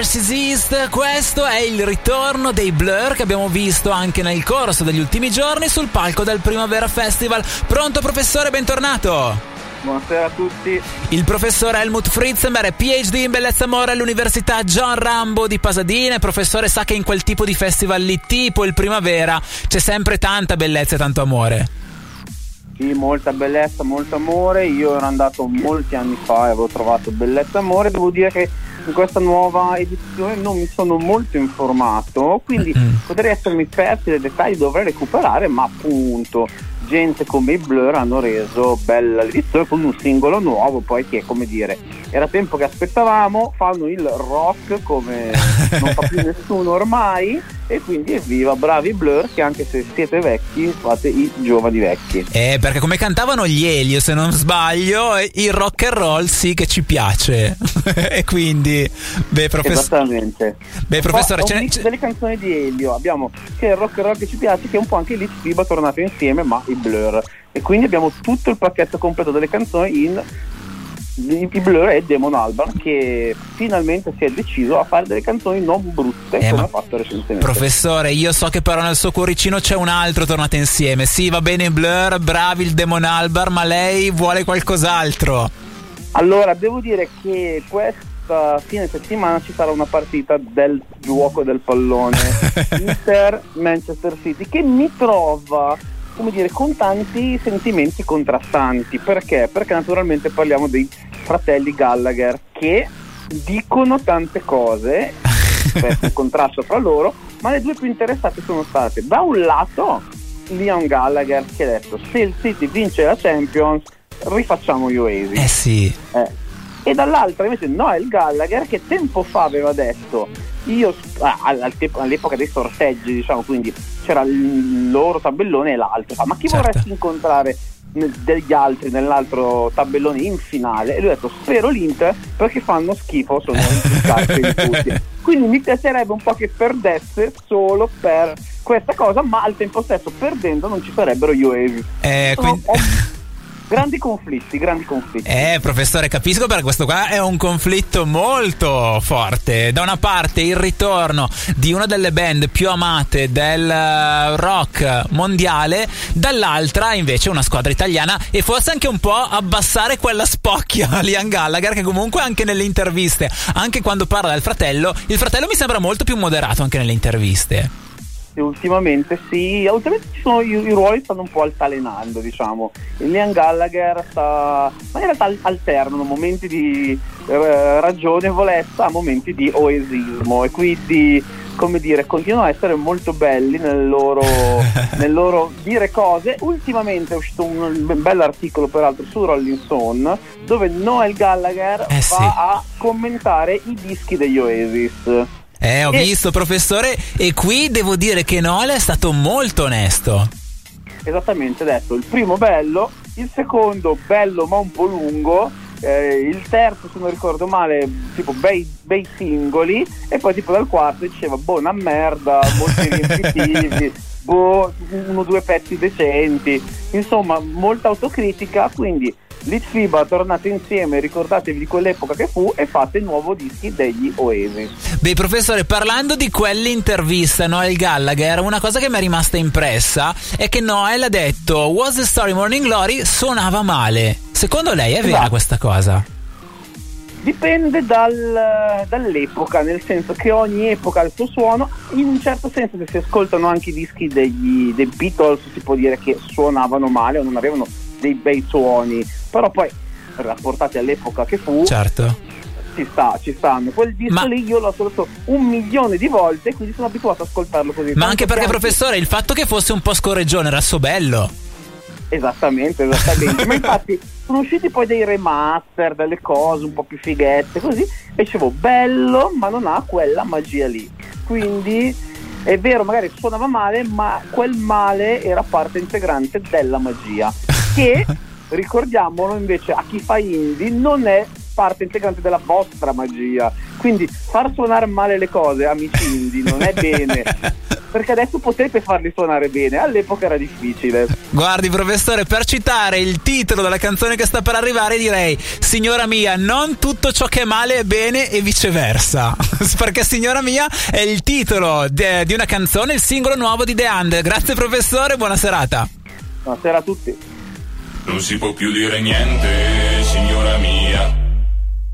Narcissist, questo è il ritorno dei Blur che abbiamo visto anche nel corso degli ultimi giorni sul palco del Primavera Festival. Pronto professore, bentornato! Buonasera a tutti. Il professor Helmut Fritzenberg, PhD in bellezza amore all'Università John Rambo di Pasadena. Professore sa che in quel tipo di festival lì, tipo il Primavera, c'è sempre tanta bellezza e tanto amore. Sì, molta bellezza, molto amore. Io ero andato molti anni fa e avevo trovato bellezza e amore. Devo dire che in questa nuova edizione non mi sono molto informato, quindi mm-hmm. potrei essermi persi dei dettagli, dovrei recuperare, ma appunto gente come i Blur hanno reso bella l'edizione con un singolo nuovo, poi che come dire, era tempo che aspettavamo, fanno il rock come non fa più nessuno ormai e quindi evviva, bravi Blur che anche se siete vecchi fate i giovani vecchi. Eh, perché come cantavano gli Elio, se non sbaglio, il rock and roll sì che ci piace. e quindi, beh, professore... Esattamente. Beh, professore, c'è... delle canzoni di Elio, abbiamo che il rock and roll che ci piace, che è un po' anche lì Fiba tornato insieme, ma i Blur. E quindi abbiamo tutto il pacchetto completo delle canzoni in i Blur e Demon Albarn che finalmente si è deciso a fare delle canzoni non brutte eh, come ha fatto recentemente. Professore, io so che però nel suo cuoricino c'è un altro tornato insieme. Sì, va bene Blur, bravi il Demon Albarn, ma lei vuole qualcos'altro. Allora, devo dire che questa fine settimana ci sarà una partita del gioco del pallone Inter Manchester City che mi trova come dire, con tanti sentimenti contrastanti. Perché? Perché naturalmente parliamo dei fratelli Gallagher che dicono tante cose, c'è un contrasto fra loro, ma le due più interessate sono state da un lato Leon Gallagher che ha detto se il City vince la Champions rifacciamo Oasis. Eh sì. Eh. E dall'altra invece Noel Gallagher che tempo fa aveva detto io ah, all'epoca dei sorteggi diciamo quindi c'era il loro tabellone e l'altro ma chi certo. vorresti incontrare degli altri nell'altro tabellone in finale e lui ha detto spero l'Inter perché fanno schifo sono tutti. Quindi mi piacerebbe un po' che perdesse solo per questa cosa ma al tempo stesso perdendo non ci sarebbero gli Oasis. Eh, quindi... grandi conflitti, grandi conflitti. Eh, professore, capisco perché questo qua è un conflitto molto forte. Da una parte il ritorno di una delle band più amate del eh, rock mondiale, dall'altra invece una squadra italiana e forse anche un po' abbassare quella spocchia a Liam Gallagher che comunque anche nelle interviste, anche quando parla del fratello, il fratello mi sembra molto più moderato anche nelle interviste ultimamente sì, ultimamente sono, i, i, ruoli stanno un po' altalenando, diciamo. Il Liam Gallagher sta, ma in realtà alternano momenti di eh, ragionevolezza a momenti di oesismo e quindi, come dire, continuano a essere molto belli nel loro, nel loro dire cose. Ultimamente è uscito un, un bell'articolo, peraltro, su Rolling Stone, dove Noel Gallagher eh va sì. a commentare i dischi degli Oasis. Eh, ho e... visto, professore, e qui devo dire che Noel è stato molto onesto. Esattamente, detto il primo bello, il secondo bello ma un po' lungo, eh, il terzo se non ricordo male tipo bei, bei, singoli e poi tipo dal quarto diceva boh una merda molti boh uno o due pezzi decenti insomma molta autocritica quindi Litfiba tornate insieme, ricordatevi di quell'epoca che fu e fate il nuovo dischi degli Oasis. Beh, professore, parlando di quell'intervista Noel Gallagher, una cosa che mi è rimasta impressa è che Noel ha detto Was the Story Morning Glory suonava male. Secondo lei è vera esatto. questa cosa? Dipende dal, dall'epoca, nel senso che ogni epoca ha il suo suono. In un certo senso, se si ascoltano anche i dischi degli, dei Beatles, si può dire che suonavano male o non avevano dei bei suoni, però poi rapportati all'epoca che fu, certo. ci sta, ci stanno. Quel disco Ma... lì io l'ho ascoltato un milione di volte, quindi sono abituato ad ascoltarlo così. Ma anche perché, professore, il fatto che fosse un po' scorreggione era so bello. Esattamente, esattamente. Ma infatti sono usciti poi dei remaster, delle cose un po' più fighette, così, e dicevo bello, ma non ha quella magia lì. Quindi è vero, magari suonava male, ma quel male era parte integrante della magia che ricordiamolo invece a chi fa indie non è parte integrante della vostra magia quindi far suonare male le cose amici indie non è bene perché adesso potete farli suonare bene, all'epoca era difficile. Guardi professore, per citare il titolo della canzone che sta per arrivare direi Signora mia, non tutto ciò che è male è bene e viceversa, perché Signora mia è il titolo de- di una canzone, il singolo nuovo di The Hand. Grazie professore, buona serata. Buonasera a tutti. Non si può più dire niente, signora mia